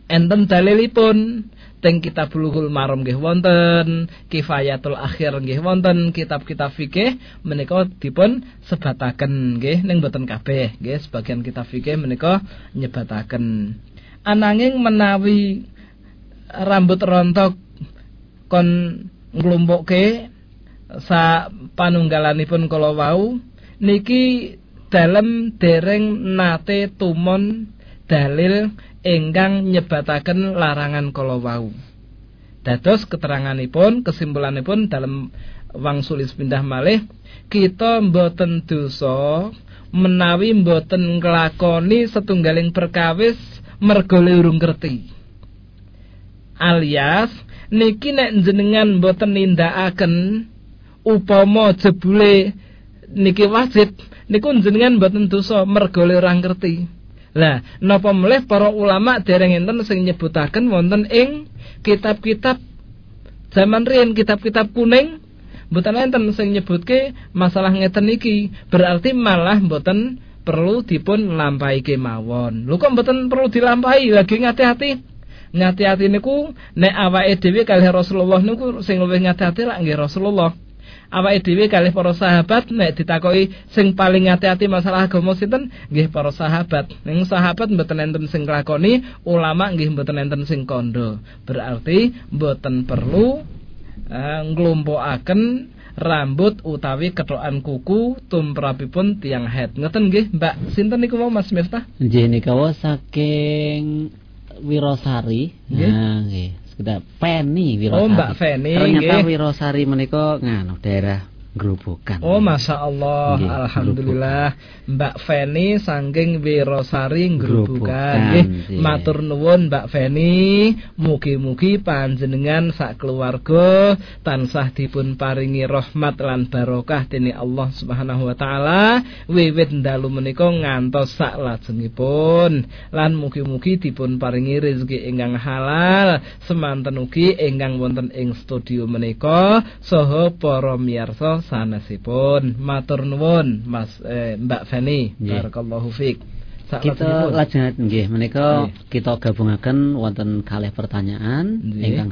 Enten dalilipun teng kitab Bulughul Maram nggih wonten, Kifayatul Akhir nggih wonten, kitab-kitab fikih menika dipun sebataken nggih ning boten kabeh nggih sebagian kitab fikih menika nyebataken. Ananging menawi rambut rontok kon nglumpukke sa panunggalanipun kala wau niki dalem dereng nate tumon dalil ingkang nyebataken larangan kala wau. Dados keteranganipun, kesimpulanipun dalam wangsulis pindah malih kita mboten dosa menawi mboten nglakoni setunggaling perkawis merga urung ngerti. Alias niki nek jenengan mboten nindakaken upama jebule niki wajib niku jenengan mboten dosa merga ora ngerti. Lah, napa melih para ulama dereng enten sing nyebutaken wonten ing kitab-kitab zaman riyen kitab-kitab kuning mboten enten sing nyebutke masalah ngeten iki. Berarti malah mboten perlu dipun lampahi kemawon. Lho kok mboten perlu dilampahi? Lagi ngati-hati. Ngati-hati niku nek awake dhewe kalih Rasulullah niku sing luwih ngati-hati lak nggih Rasulullah awake dhewe kalih para sahabat nek ditakoki sing paling hati-hati masalah agama sinten? Nggih para sahabat. Ning sahabat mboten enten sing lakoni ulama nggih mboten enten sing kondo berarti mboten perlu uh, nglumpukaken rambut utawi ketokan kuku tumrapipun tiang head ngoten nggih Mbak. Sinten niku mau Mas Miftah? Nggih nika saking Wirosari nah nggih sekedar Feni Wirosari. Oh Mbak Feni. Ternyata. Wirosari menika nganu daerah Grobogan. Oh Masya Allah. Nggih, Alhamdulillah. Mbak Feni sangking Wirosari Nggih, Matur nuwun Mbak Feni. Mugi-mugi panjenengan sak keluarga Tansah dipun paringi rahmat lan barokah Dini Allah subhanahu wa ta'ala. Wiwit ndalu menika ngantos sak lajengipun. Lan mugi-mugi dipun paringi rezeki ingkang halal. Semanten ugi ingkang wonten ing studio menika. Soho para miyarsa sanesipun. Matur nuwun Mas eh, Mbak Feni. Barakallahu fiik kita lajeng nggih menika kita gabungaken wonten kalih pertanyaan ingkang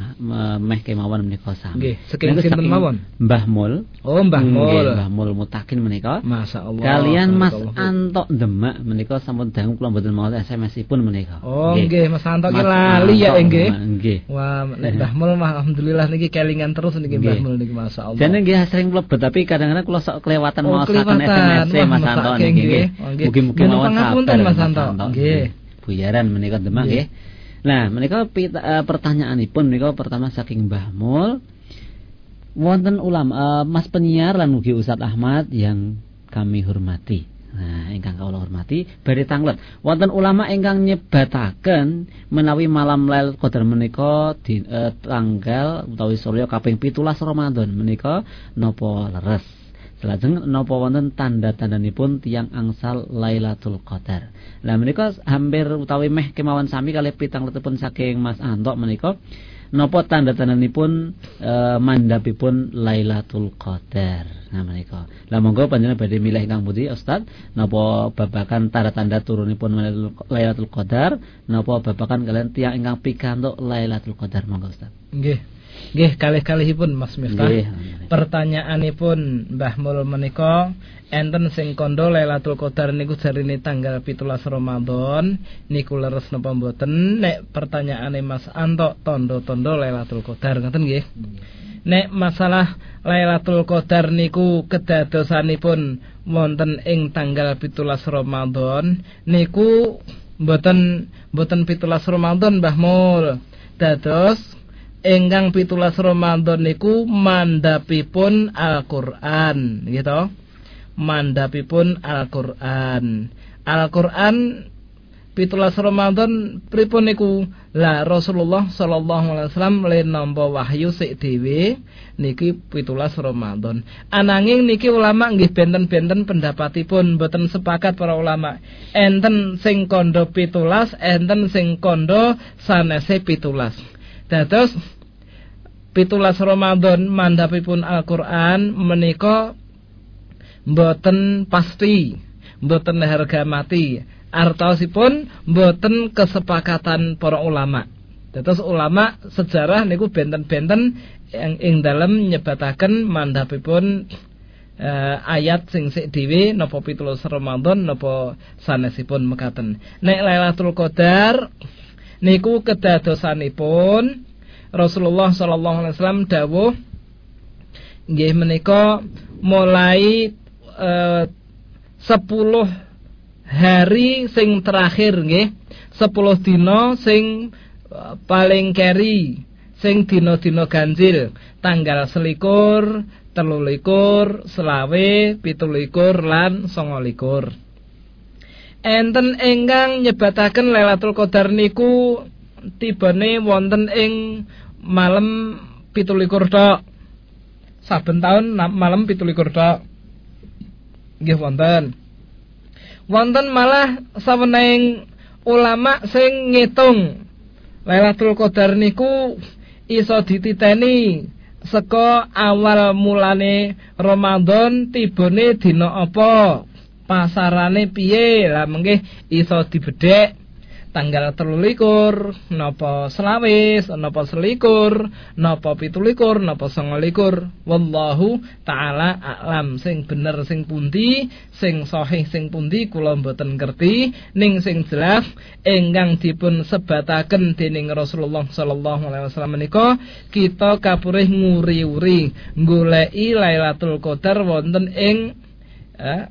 meh kemawon menika sami. Nggih, saking sinten mawon? Mbah Mul. Oh, Mbah Mul. Mbah Mul Mutakin menika. Masyaallah. Kalian Mas Antok Demak menika sampun dangu kula mboten maos SMS-ipun menika. Oh, nggih, Mas Antok ki lali ya nggih. Nggih. Wah, Mbah Mul alhamdulillah niki kelingan terus niki Mbah Mul niki masyaallah. Jane nggih sering mlebet tapi kadang-kadang kula sok kelewatan maos SMS Mas Antok niki. Mugi-mugi mawon sabar. Mas Santo. Nggih. Buyaran menika Demak nggih. Nah, menika uh, pertanyaanipun menika pertama saking Mbah Mul. Wonten ulama uh, Mas penyiar lan mugi Ustaz Ahmad yang kami hormati. Nah, ingkang kula hormati, bari tanglet. Wonten ulama ingkang nyebataken menawi malam Lailatul Qadar menika di uh, tanggal utawi surya kaping 17 Ramadan menika napa leres. Lajeng napa wonten tanda-tandanipun tiang angsal Lailatul Qadar. Lah menika hampir utawi meh kemawon sami kalih pitang letipun saking Mas Antok menika napa tanda-tandanipun e, mandhapipun Lailatul Qadar. Nah menika. Lah monggo panjenengan badhe milih ingkang pundi Ustaz? Napa babakan tanda-tanda turunipun Lailatul Qadar, napa babakan kalian tiang ingkang pikantuk Lailatul Qadar monggo Ustaz. Nggih. Nggih kalih-kalihipun Mas Miftah. Pertanyaanipun Mbah Mul menika enten sing kandha Lailatul Qadar niku jarine tanggal 17 Ramadan niku leres napa mboten? Nek pertanyaane Mas Anto tondo-tondo Lailatul Qadar ngoten nggih. Nek masalah Lailatul Qadar niku kedadosanipun wonten ing tanggal 17 Ramadan niku mboten mboten 17 Ramadan Mbah Mul. Dados ingkang pitulas Ramadan niku mandapipun Al-Qur'an gitu. Mandapipun Al-Qur'an. Al-Qur'an pitulas Ramadan pripun niku? Lah Rasulullah sallallahu alaihi wasallam le nampa wahyu sik dhewe niki pitulas Ramadan. Ananging niki ulama nggih benten-benten pendapatipun boten sepakat para ulama. Enten sing kondo pitulas enten sing kondo sanese pitulas dados pitulas Ramadan mandhapipun Al-Qur'an menika boten pasti boten harga mati artosipun boten kesepakatan para ulama. Dados ulama sejarah niku benten-benten yang ing dalam nyebataken mandhapipun uh, ayat sing sik dhewe napa 17 Ramadan napa sanesipun mekaten. Nek Lailatul Qadar niku kedadosanipun Rasulullah sallallahu alaihi wasallam dawuh nggih menika mulai uh, 10 hari sing terakhir nggih 10 dina sing uh, paling keri sing dina-dina ganjil tanggal selikur telulikur selawe pitulikur lan songolikur enten ingkang nyebataken Lailatul Qadar niku tibane wonten ing malam pitulikur tok. Saben taun malam pitulikur tok. Nggih wonten. Wonten malah saweneng ulama sing ngitung Lailatul Qadar niku iso dititeni saka awal mulane Ramadan tibone dina apa pasarane piye? Lah mengke iso dibedhek. Tanggal telulikur nopo selawis nopo selikur nopo pitulikur nopo songolikur wallahu taala alam. Sing bener sing pundi sing sahih sing pundi kula mboten ngerti. Ning sing jelas ingkang dipun sebataken dening Rasulullah sallallahu alaihi wasallam menika kita kapurih nguri-uri goleki Lailatul Qadar wonten ing eh,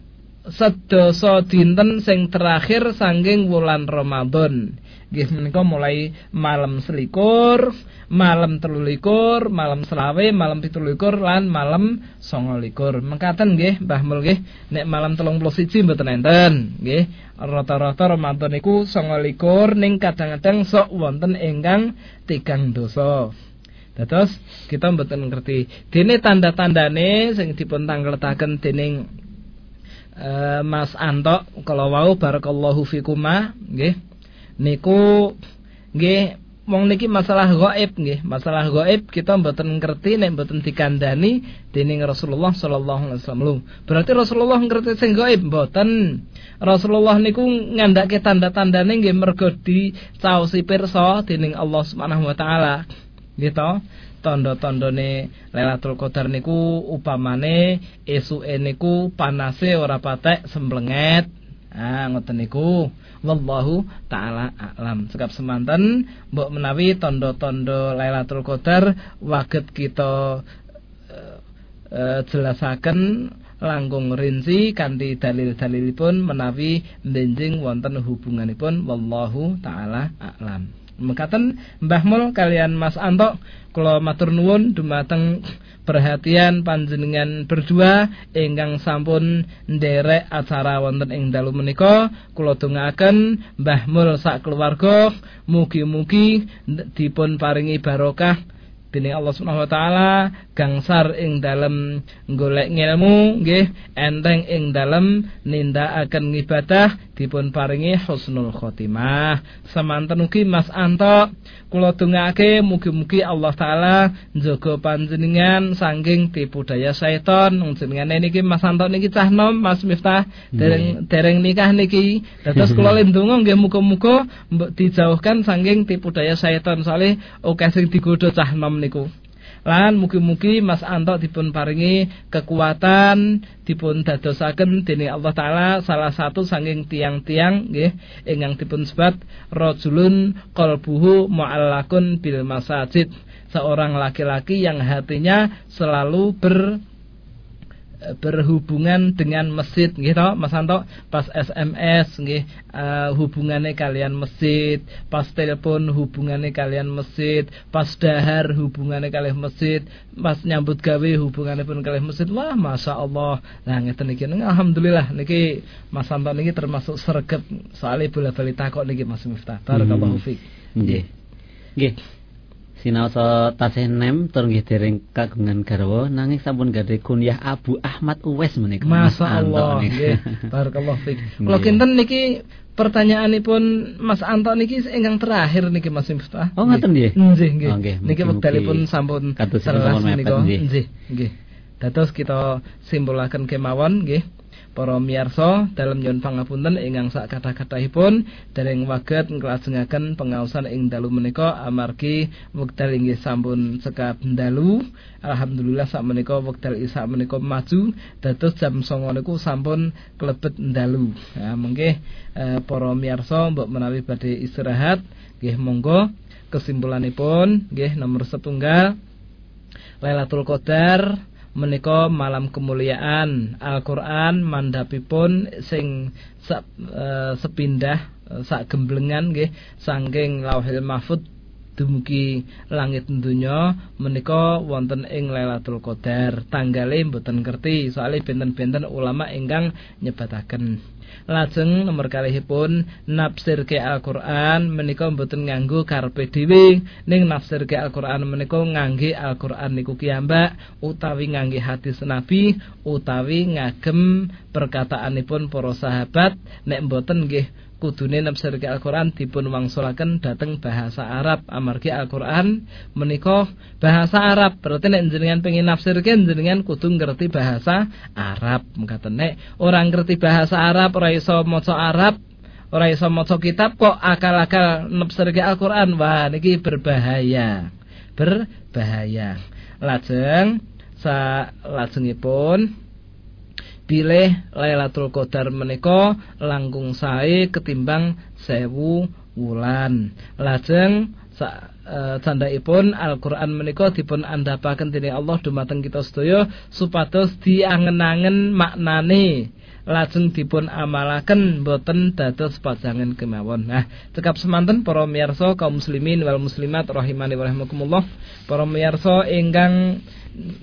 sedasa dinten sing terakhir sangking wulan Ramadan. Nggih menika mulai malam selikur, malam telulikur, malam selawe, malam pitulikur lan malam songolikur. Mengkaten nggih Mbah Mul nggih nek malam 31 mboten enten nggih. Rata-rata Ramadan niku songolikur ning kadang-kadang sok wonten ingkang tigang dosa. Dados kita mboten ngerti. Dene tanda-tandane sing dipun tangletaken dening uh, Mas Anto kalau wau barakallahu fikuma nggih. Niku nggih wong niki masalah gaib nggih. Masalah gaib kita mboten ngerti nek mboten dikandani dening Rasulullah sallallahu alaihi wasallam. Berarti Rasulullah ngerti sing gaib mboten? Rasulullah niku ngandhake tanda-tandane nggih mergo dicaosi pirsa dening Allah Subhanahu wa taala. Gitu tondo-tondone Lailatul Qadar niku upamane esuke niku panase ora patek semblenget. Ah ngoten niku. Wallahu taala alam. Sekap semanten mbok menawi tondo-tondo Lailatul Qadar waget kita uh, jelasaken langkung rinci kanthi dalil-dalilipun menawi benjing wonten hubunganipun wallahu taala alam. Mekaten Mbah Mul kalian Mas Anto kula matur nuwun dumateng perhatian panjenengan berdua ingkang sampun nderek acara wonten ing dalu menika. Kula dongaaken Mbah Mul sak keluarga mugi-mugi dipun paringi barokah dening Allah Subhanahu wa taala gangsar ing dalem golek ngilmu nggih enteng ing dalem nindakaken ibadah dipun paringi husnul khotimah. Semanten ugi Mas Anto kula dongake mugi-mugi Allah taala njaga panjenengan saking tipu daya setan jenengane niki Mas Anto niki cah nom Mas Miftah dereng dereng nikah niki. Dados kula lindungo nggih muga-muga dijauhkan saking tipu daya setan soalnya oke sing digodho cah nom niku. Lan mugi-mugi Mas Anto dipun paringi kekuatan dipun dadosaken dening Allah taala salah satu saking tiang-tiang nggih ingkang dipun sebat rajulun qalbuhu mu'allakun bil masajid seorang laki-laki yang hatinya selalu ber berhubungan dengan masjid gitu Mas Anto? Pas SMS nggih uh, hubungannya kalian masjid pas telepon hubungannya kalian masjid pas dahar hubungannya kalian masjid pas nyambut gawe hubungannya pun kalian masjid. Wah Masya Allah. Nah ngeten niki Alhamdulillah. Niki Mas Anto niki termasuk sergap soalnya bola bali takok niki Mas Miftah. Barakallahu hmm. fiik nggih. Nggih Sinaosa tasih nem tur nggih dereng kagungan garwa nanging sampun gadhe kunyah Abu Ahmad Uwais menika. Masyaallah nggih. Barakallahu fik. Kula kinten niki pertanyaanipun Mas Anto niki ingkang terakhir niki Mas Miftah. Oh ngoten nggih. Nggih nggih. Oh, niki wektalipun sampun selas menika. Nggih nggih. Dados kita simpulaken kemawon nggih para miyarsa dalam nyuwun pangapunten ingkang sak kathah-kathahipun dereng waget nglajengaken pengaosan ing dalu menika amargi wekdal inggih sampun sekap dalu. Alhamdulillah sak menika wekdal isa menika maju dados jam 09.00 niku sampun klebet dalu. Ya mengke eh, para miyarsa mbok menawi badhe istirahat nggih monggo. Kesimpulanipun nggih nomor setunggal Lailatul Qadar menika malam kemuliaan. Al-Qur'an mandhapipun sing sa, e, sepindah e, sak gemblengan nggih saking Lauhil Mahfud dumugi langit dunya menika wonten ing Lailatul Qadar. Tanggale mboten ngerti soalnya benten-benten ulama ingkang nyebataken. Lajeng nomor kalihipun nafsirke Al-Qur'an menika mboten nganggo karepe dhewe. Ning nafsirke Al-Qur'an menika ngangge Al-Qur'an niku kiambak utawi ngangge hadis Nabi utawi ngagem perkataanipun para sahabat. Nek mboten nggih kudune nafsirke Al-Qur'an dipun wangsulaken dhateng bahasa Arab. Amargi Al-Qur'an menika bahasa Arab. Berarti nek jenengan pengin nafsirke jenengan kudu ngerti bahasa Arab. Mengkaten nek orang ngerti bahasa Arab ora iso maca Arab ora iso maca kitab kok akal-akal nafsirke Al-Qur'an? Wah niki berbahaya. Berbahaya. Lajeng sa lajengipun bilih Lailatul Qadar menika langkung sae ketimbang sewu wulan. Lajeng e, candhaipun Al-Qur'an menika dipun andhapaken dening Allah dumateng kita sedaya supados diangen-angen maknane lajeng dipun amalaken boten dados pajangan kemawon. Nah, cekap semanten para miyarsa kaum muslimin wal muslimat rahimani wa rahimakumullah. Para miyarsa ingkang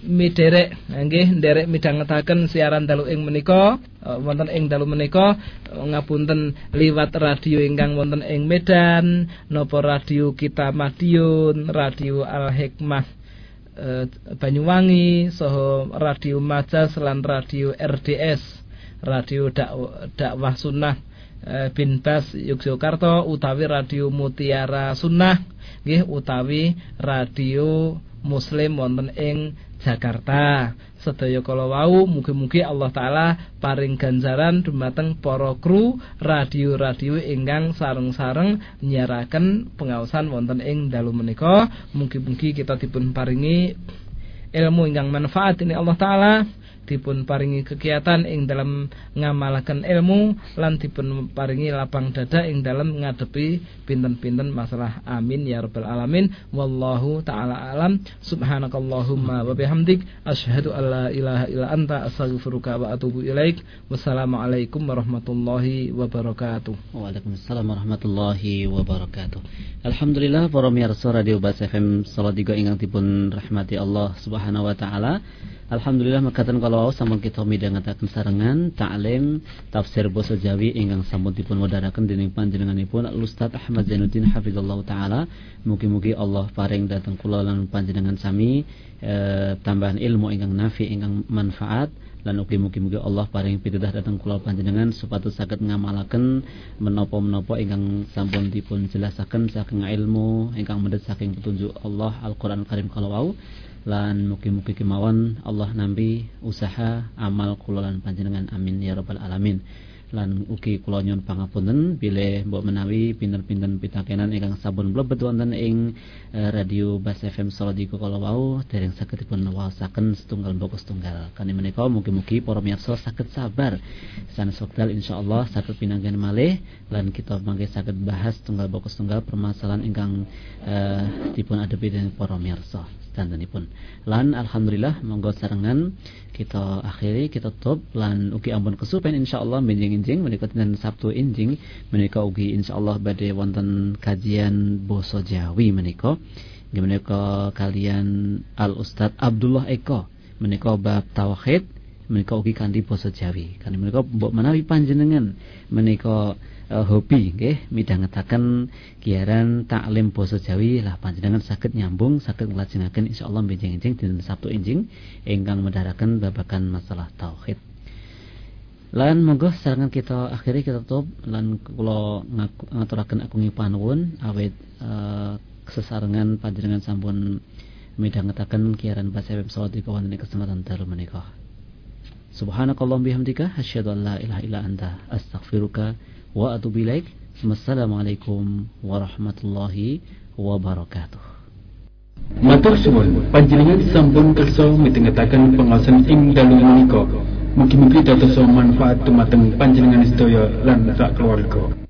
miderek nggih nderek midhangetaken siaran dalu ing menika eh, wonten ing dalu menika ngapunten liwat radio ingkang wonten ing Medan napa radio kita Madiun radio Al Hikmah eh, Banyuwangi saha radio Majas lan radio RDS radio dakwah sunnah eh, bin Bas Yogyakarta utawi radio Mutiara Sunnah nggih utawi radio muslim wonten ing Jakarta. Sedaya kala wau mugi-mugi Allah taala paring ganjaran dumateng para kru radio-radio ingkang sareng-sareng nyiaraken pengaosan wonten ing dalu menika. Mugi-mugi kita dipun paringi ilmu ingkang manfaat ini Allah taala dipun paringi kegiatan ing dalam ngamalaken ilmu lan dipun paringi lapang dada ing dalam ngadepi pinten-pinten masalah. Amin ya rabbal alamin. Wallahu taala alam. Subhanakallahumma wa bihamdik. Asyhadu alla ilaha illa anta. Astaghfiruka wa atubu ilaik. Wassalamualaikum warahmatullahi wabarakatuh. Waalaikumsalam warahmatullahi wabarakatuh. Alhamdulillah para miyarsa radio Bas FM Salatiga ingkang dipun rahmati Allah Subhanahu wa taala. Alhamdulillah mekaten kalau sampun kita midhangetaken sarengan taklim tafsir basa Jawi ingkang sampun dipun wedharaken dening panjenenganipun Ustaz Ahmad Zainuddin hafizallahu taala. Mugi-mugi Allah paring dhateng kula lan panjenengan sami e, tambahan ilmu ingkang nafi ingkang manfaat. Lan ugi mugi-mugi Allah paring pitudah dhateng kula panjenengan supados saged ngamalaken menapa-menapa ingkang sampun dipun jelasaken saking ilmu ingkang mendhet saking petunjuk Allah Al-Qur'an Karim kalau wau. Lan mugi-mugi kemawon Allah nampi usaha amal kula panjenengan. Amin ya rabbal alamin lan ugi kula nyuwun pangapunten bilih mbok menawi pinten-pinten pitakenan ingkang sampun mlebet wonten ing uh, radio Bas FM Salatiga kala wau dereng saged dipun waosaken setunggal mbok setunggal. Kane menika mugi-mugi para miyarsa saged sabar. Sanes wekdal insyaallah saged pinanggen malih lan kita mangke saged bahas tunggal mbok setunggal permasalahan ingkang uh, dipun adepi dening para miyarsa sedantenipun. Lan alhamdulillah monggo sarengan kita akhiri kita tutup lan ugi ampun kesupen insyaallah benjing-enjing menika dinten Sabtu enjing menika ugi insyaallah badhe wonten kajian basa Jawi menika menika kalian Al Ustad Abdullah Eko menika bab tauhid menika ugi kanthi basa Jawi. Kan menika mbok menawi panjenengan menika uh, hobi nggih midhangetaken giaran taklim basa Jawi lah panjenengan saged nyambung saged nglajengaken insyaallah benjing-benjing dinten Sabtu enjing ingkang medharaken babakan masalah tauhid. Lan monggo sarangan kita akhiri kita tutup lan kula ngaturaken akungi panuwun awit uh, sesarengan panjenengan sampun midhangetaken kiaran bahasa web sawat di kawan kesempatan dalu menikah. Subhanakallahumma bihamdika asyhadu an la ilaha illa anta astaghfiruka wa atubu ilaik. Wassalamualaikum warahmatullahi wabarakatuh. Matur suwun, panjenengan sampun kersa mitengetaken pengawasan ing dalu menika. Mugi-mugi dados manfaat dumateng panjenengan sedaya lan sak keluarga.